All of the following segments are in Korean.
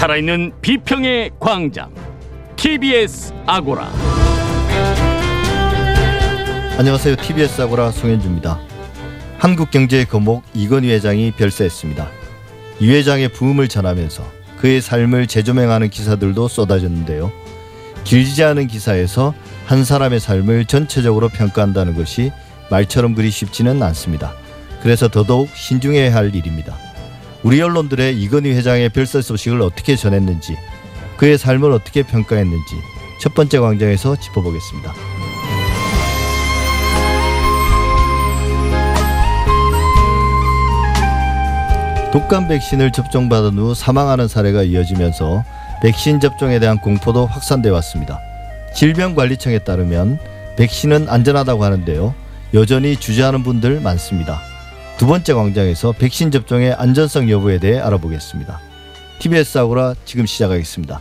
살아있는 비평의 광장 TBS 아고라 안녕하세요. TBS 아고라 송현주입니다. 한국 경제의 거목 이건희 회장이 별세했습니다. 이 회장의 부음을 전하면서 그의 삶을 재조명하는 기사들도 쏟아졌는데요. 길지 않은 기사에서 한 사람의 삶을 전체적으로 평가한다는 것이 말처럼 그리 쉽지는 않습니다. 그래서 더더욱 신중해야 할 일입니다. 우리 언론들의 이건희 회장의 별세 소식을 어떻게 전했는지, 그의 삶을 어떻게 평가했는지 첫 번째 광장에서 짚어보겠습니다. 독감 백신을 접종받은 후 사망하는 사례가 이어지면서 백신 접종에 대한 공포도 확산돼 왔습니다. 질병관리청에 따르면 백신은 안전하다고 하는데요. 여전히 주저하는 분들 많습니다. 두 번째 광장에서 백신 접종의 안전성 여부에 대해 알아보겠습니다. TBS 아고라 지금 시작하겠습니다.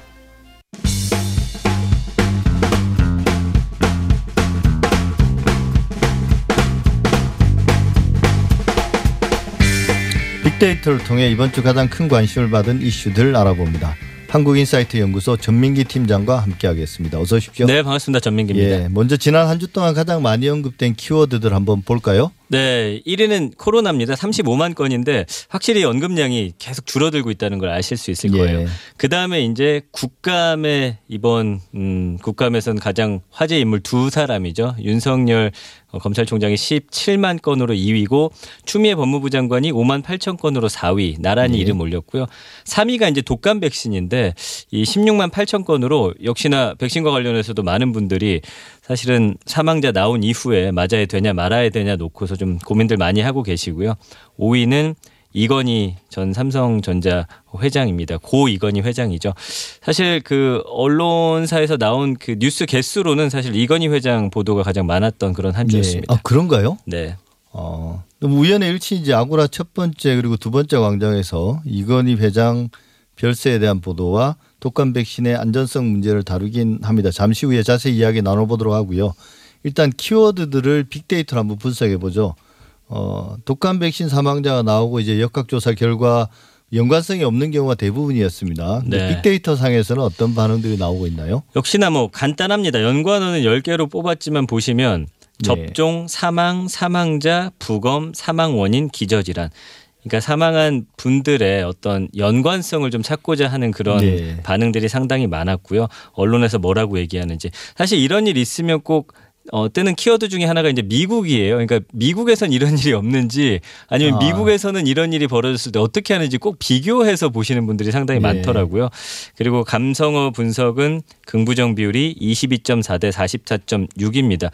빅데이터를 통해 이번 주 가장 큰 관심을 받은 이슈들 알아봅니다. 한국인사이트 연구소 전민기 팀장과 함께하겠습니다. 어서 오십시오. 네, 반갑습니다. 전민기입니다. 예, 먼저 지난 한 주 동안 가장 많이 언급된 키워드들 한번 볼까요? 네, 1위는 코로나입니다. 35만 건인데 확실히 언급량이 계속 줄어들고 있다는 걸 아실 수 있을 거예요. 예. 그 다음에 이제 국감에 이번 음, 국감에서는 가장 화제 인물 두 사람이죠. 윤석열 어, 검찰총장이 17만 건으로 2위고 추미애 법무부 장관이 5만 8천 건으로 4위 나란히 예. 이름 올렸고요. 3위가 이제 독감 백신인데 이 16만 8천 건으로 역시나 백신과 관련해서도 많은 분들이 사실은 사망자 나온 이후에 맞아야 되냐 말아야 되냐 놓고서 좀 고민들 많이 하고 계시고요. 5위는 이건희 전 삼성전자 회장입니다. 고 이건희 회장이죠. 사실 그 언론사에서 나온 그 뉴스 개수로는 사실 이건희 회장 보도가 가장 많았던 그런 한 주였습니다. 아 그런가요? 네. 어, 우연의 일치 이제 아고라 첫 번째 그리고 두 번째 광장에서 이건희 회장 별세에 대한 보도와 독감 백신의 안전성 문제를 다루긴 합니다. 잠시 후에 자세히 이야기 나눠보도록 하고요. 일단 키워드들을 빅데이터로 한번 분석해 보죠. 어, 독감 백신 사망자가 나오고 이제 역학조사 결과 연관성이 없는 경우가 대부분이었습니다. 네. 빅데이터 상에서는 어떤 반응들이 나오고 있나요? 역시나 뭐 간단합니다. 연관어는 10개로 뽑았지만 보시면 네. 접종, 사망, 사망자, 부검, 사망 원인, 기저질환. 그러니까 사망한 분들의 어떤 연관성을 좀 찾고자 하는 그런 네. 반응들이 상당히 많았고요. 언론에서 뭐라고 얘기하는지. 사실 이런 일 있으면 꼭 어, 뜨는 키워드 중에 하나가 이제 미국이에요. 그러니까 미국에선 이런 일이 없는지 아니면 아. 미국에서는 이런 일이 벌어졌을 때 어떻게 하는지 꼭 비교해서 보시는 분들이 상당히 네. 많더라고요. 그리고 감성어 분석은 긍부정 비율이 22.4 대 44.6입니다.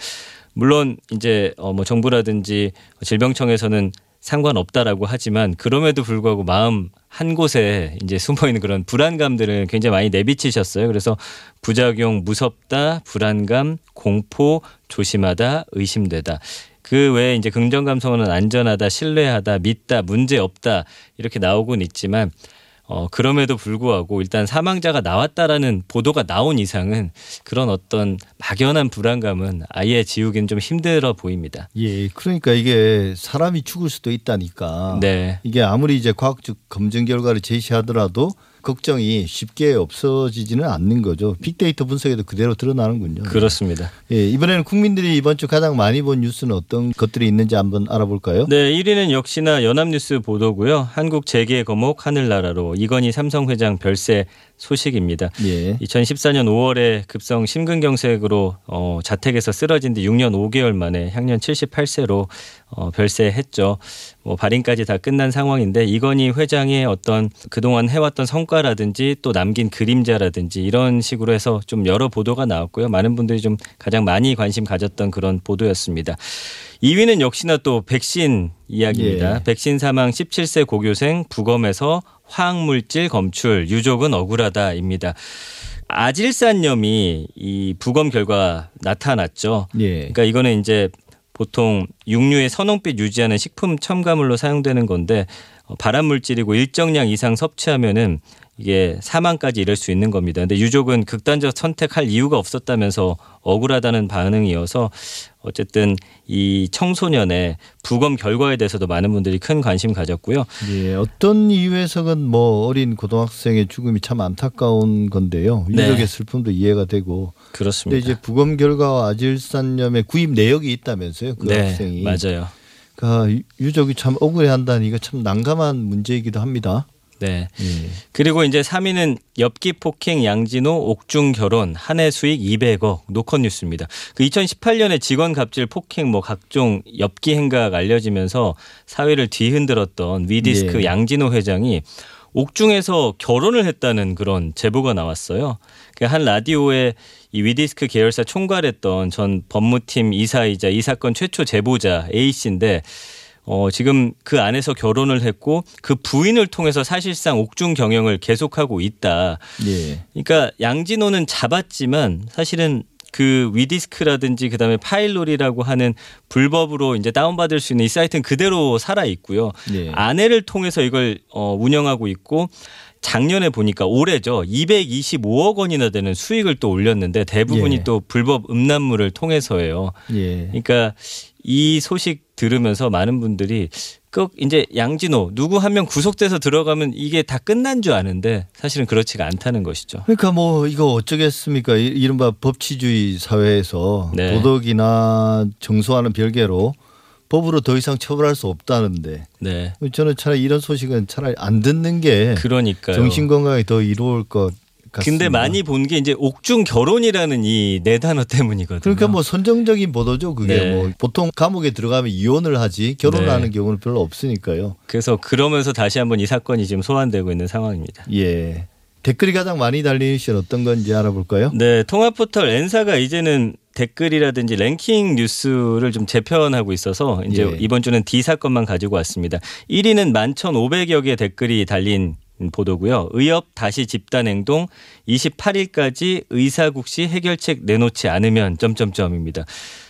물론 이제 어, 뭐 정부라든지 질병청에서는 상관없다라고 하지만 그럼에도 불구하고 마음 한 곳에 이제 숨어 있는 그런 불안감들을 굉장히 많이 내비치셨어요. 그래서 부작용 무섭다, 불안감, 공포, 조심하다, 의심되다. 그 외에 이제 긍정 감성어는 안전하다, 신뢰하다, 믿다, 문제 없다 이렇게 나오곤 있지만 어 그럼에도 불구하고 일단 사망자가 나왔다라는 보도가 나온 이상은 그런 어떤 막연한 불안감은 아예 지우기는 좀 힘들어 보입니다. 예, 그러니까 이게 사람이 죽을 수도 있다니까. 네. 이게 아무리 이제 과학적 검증 결과를 제시하더라도 걱정이 쉽게 없어지지는 않는 거죠. 빅데이터 분석에도 그대로 드러나는군요. 그렇습니다. 예, 이번에는 국민들이 이번 주 가장 많이 본 뉴스는 어떤 것들이 있는지 한번 알아볼까요? 네, 1위는 역시나 연합뉴스 보도고요. 한국 재계 거목 하늘나라로 이건희 삼성 회장 별세 소식입니다. 예. 2014년 5월에 급성 심근경색으로 어, 자택에서 쓰러진 뒤 6년 5개월 만에 향년 78세로 어, 별세했죠. 뭐 발인까지 다 끝난 상황인데 이건희 회장의 어떤 그동안 해왔던 성과라든지 또 남긴 그림자라든지 이런 식으로 해서 좀 여러 보도가 나왔고요. 많은 분들이 좀 가장 많이 관심 가졌던 그런 보도였습니다. 2위는 역시나 또 백신 이야기입니다. 예. 백신 사망 17세 고교생 부검에서 화학물질 검출 유족은 억울하다입니다. 아질산염이 이 부검 결과 나타났죠. 예. 그러니까 이거는 이제 보통 육류의 선홍빛 유지하는 식품 첨가물로 사용되는 건데 어, 발암 물질이고 일정량 이상 섭취하면은 이게 사망까지 이를 수 있는 겁니다. 근데 유족은 극단적 선택할 이유가 없었다면서 억울하다는 반응이어서 어쨌든 이 청소년의 부검 결과에 대해서도 많은 분들이 큰 관심 가졌고요. 예, 어떤 이유에서건 뭐 어린 고등학생의 죽음이 참 안타까운 건데요. 네. 유족의 슬픔도 이해가 되고. 근데 그렇습니다. 이제 부검 결과와 아질산염의 구입 내역이 있다면서요. 그 네, 학생이. 맞아요. 그러니까 유- 유족이 참 억울해한다는 이거 참 난감한 문제이기도 합니다. 네. 예. 그리고 이제 3위는 엽기 폭행 양진호 옥중 결혼 한 해 수익 200억 노컷 뉴스입니다. 그 2018년에 직원 갑질 폭행 뭐 각종 엽기 행각 알려지면서 사회를 뒤흔들었던 위디스크 예. 양진호 회장이 옥중에서 결혼을 했다는 그런 제보가 나왔어요. 그한 라디오에 이 위디스크 계열사 총괄했던 전 법무팀 이사이자 이 사건 최초 제보자 A 씨인데 어, 지금 그 안에서 결혼을 했고 그 부인을 통해서 사실상 옥중 경영을 계속하고 있다. 예. 그러니까 양진호는 잡았지만 사실은 그 위디스크라든지 그다음에 파일롤이라고 하는 불법으로 이제 다운받을 수 있는 이 사이트는 그대로 살아 있고요. 예. 아내를 통해서 이걸 어, 운영하고 있고 작년에 보니까 올해죠 225억 원이나 되는 수익을 또 올렸는데 대부분이 예. 또 불법 음란물을 통해서예요. 예. 그러니까 이 소식 들으면서 많은 분들이 꼭 이제 양진호 누구 한 명 구속돼서 들어가면 이게 다 끝난 줄 아는데 사실은 그렇지가 않다는 것이죠. 그러니까 뭐 이거 어쩌겠습니까? 이- 이른바 법치주의 사회에서 네. 도덕이나 정서와는 별개로 법으로 더 이상 처벌할 수 없다는데 네. 저는 차라리 이런 소식은 차라리 안 듣는 게 그러니까요. 정신 건강에 더 이로울 것. 근데 많이 본 게 이제 옥중 결혼이라는 이 네 단어 때문이거든요. 그러니까 뭐 선정적인 보도죠. 그게 네. 뭐 보통 감옥에 들어가면 이혼을 하지 결혼하는 네. 경우는 별로 없으니까요. 그래서 그러면서 다시 한번 이 사건이 지금 소환되고 있는 상황입니다. 예. 댓글이 가장 많이 이슈는 어떤 건지 알아볼까요? 네, 통합 포털 N사가 이제는 댓글이라든지 랭킹 뉴스를 좀 재편하고 있어서 이제 예. 이번 주는 D 사건만 가지고 왔습니다. 1위는 11,500여 개 댓글이 달린 보도고요. 의협 다시 집단 행동 28일까지 의사국시 해결책 내놓지 않으면 점점점입니다.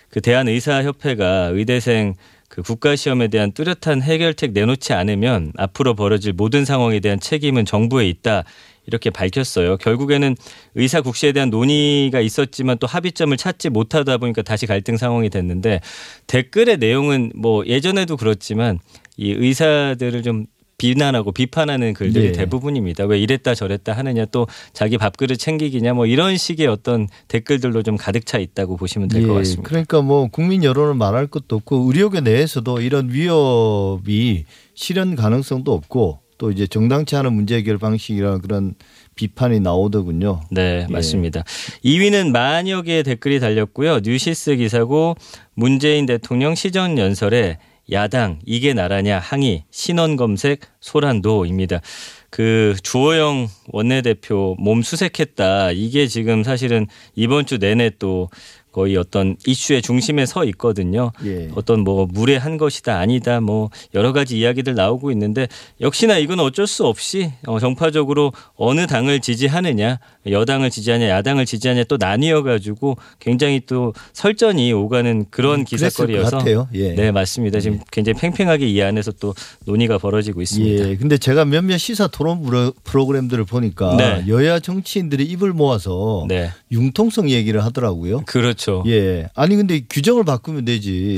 그 대한 의사협회가 의대생 그 국가 시험에 대한 뚜렷한 해결책 내놓지 않으면 앞으로 벌어질 모든 상황에 대한 책임은 정부에 있다. 이렇게 밝혔어요. 결국에는 의사 국시에 대한 논의가 있었지만 또 합의점을 찾지 못하다 보니까 다시 갈등 상황이 됐는데 댓글의 내용은 뭐 예전에도 그렇지만 이 의사들을 좀 비난하고 비판하는 글들이 예. 대부분입니다. 왜 이랬다 저랬다 하느냐 또 자기 밥그릇 챙기기냐 뭐 이런 식의 어떤 댓글들로 좀 가득 차 있다고 보시면 될것 예, 같습니다. 그러니까 뭐 국민 여론을 말할 것도 없고 의료계 내에서도 이런 위협이 실현 가능성도 없고 또 이제 정당치 않은 문제 해결 방식이라는 그런 비판이 나오더군요. 네, 예. 맞습니다. 2위는 만여 개의 댓글이 달렸고요. 뉴시스 기사고 문재인 대통령 시정 연설에 야당 이게 나라냐 항의 신원 검색 소란도입니다. 그 주호영 원내대표 몸 수색했다. 이게 지금 사실은 이번 주 내내 또 거의 어떤 이슈의 중심에 서 있거든요. 예. 어떤 뭐 무례한 것이다 아니다 뭐 여러 가지 이야기들 나오고 있는데 역시나 이건 어쩔 수 없이 어, 정파적으로 어느 당을 지지하느냐 여당을 지지하냐 야당을 지지하냐 또 나뉘어 가지고 굉장히 또 설전이 오가는 그런 음, 기사거리여서. 예. 네 맞습니다 지금 굉장히 팽팽하게 이 안에서 또 논의가 벌어지고 있습니다. 예. 근데 제가 몇몇 시사 토론 프로- 프로그램들을 보니까 네. 여야 정치인들이 입을 모아서 네 융통성 얘기를 하더라고요. 그렇죠. 예. 아니 근데 규정을 바꾸면 되지.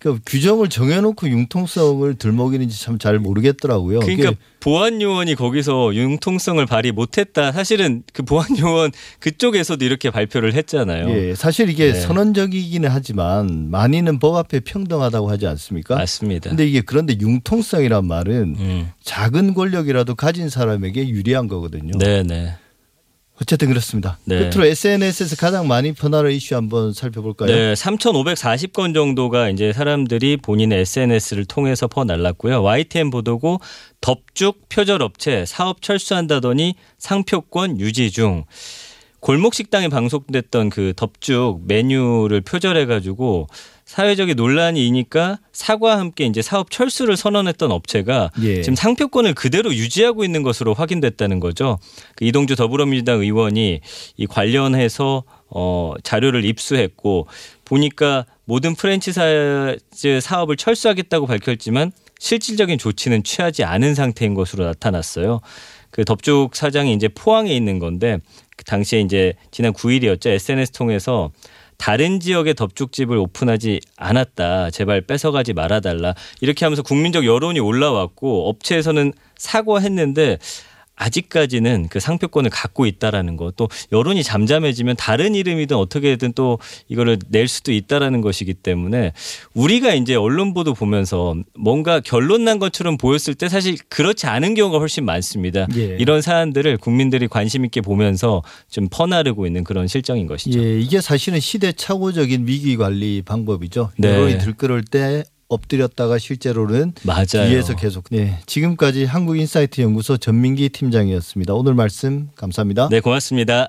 그러니까 규정을 정해놓고 융통성을 들먹이는지 참 잘 모르겠더라고요. 그러니까 보안 요원이 거기서 융통성을 발휘 못했다. 사실은 그 보안 요원 그쪽에서도 이렇게 발표를 했잖아요. 예, 사실 이게 네. 선언적이기는 하지만 많이는 법 앞에 평등하다고 하지 않습니까? 맞습니다. 근데 이게 그런데 융통성이란 말은 음. 작은 권력이라도 가진 사람에게 유리한 거거든요. 네, 네. 어쨌든 그렇습니다. 네. 끝으로 SNS에서 가장 많이 퍼나는 이슈 한번 살펴볼까요? 네, 3,540건 정도가 이제 사람들이 본인의 SNS를 통해서 퍼날랐고요. YTN 보도고 덥죽 표절 업체 사업 철수한다더니 상표권 유지 중. 골목 식당에 방송됐던 그 덥죽 메뉴를 표절해 가지고 사회적인 논란이 이니까 사과와 함께 이제 사업 철수를 선언했던 업체가 예. 지금 상표권을 그대로 유지하고 있는 것으로 확인됐다는 거죠. 그 이동주 더불어민주당 의원이 이 관련해서 어 자료를 입수했고 보니까 모든 프랜차이즈 사업을 철수하겠다고 밝혔지만 실질적인 조치는 취하지 않은 상태인 것으로 나타났어요. 그 덥죽 사장이 이제 포항에 있는 건데 그 당시에 이제 지난 9일이었죠. SNS 통해서 다른 지역의 덮죽집을 오픈하지 않았다. 제발 뺏어가지 말아달라. 이렇게 하면서 국민적 여론이 올라왔고 업체에서는 사과했는데 아직까지는 그 상표권을 갖고 있다라는 것또 여론이 잠잠해지면 다른 이름이든 어떻게든 또 이거를 낼 수도 있다라는 것이기 때문에 우리가 이제 언론 보도 보면서 뭔가 결론 난 것처럼 보였을 때 사실 그렇지 않은 경우가 훨씬 많습니다. 예. 이런 사안들을 국민들이 관심 있게 보면서 좀 퍼나르고 있는 그런 실정인 것이죠. 예, 이게 사실은 시대착오적인 위기 관리 방법이죠. 네. 여론이 들끓을 때 엎드렸다가 실제로는 맞아요. 뒤에서 계속. 네, 지금까지 한국인사이트 연구소 전민기 팀장이었습니다. 오늘 말씀 감사합니다. 네, 고맙습니다.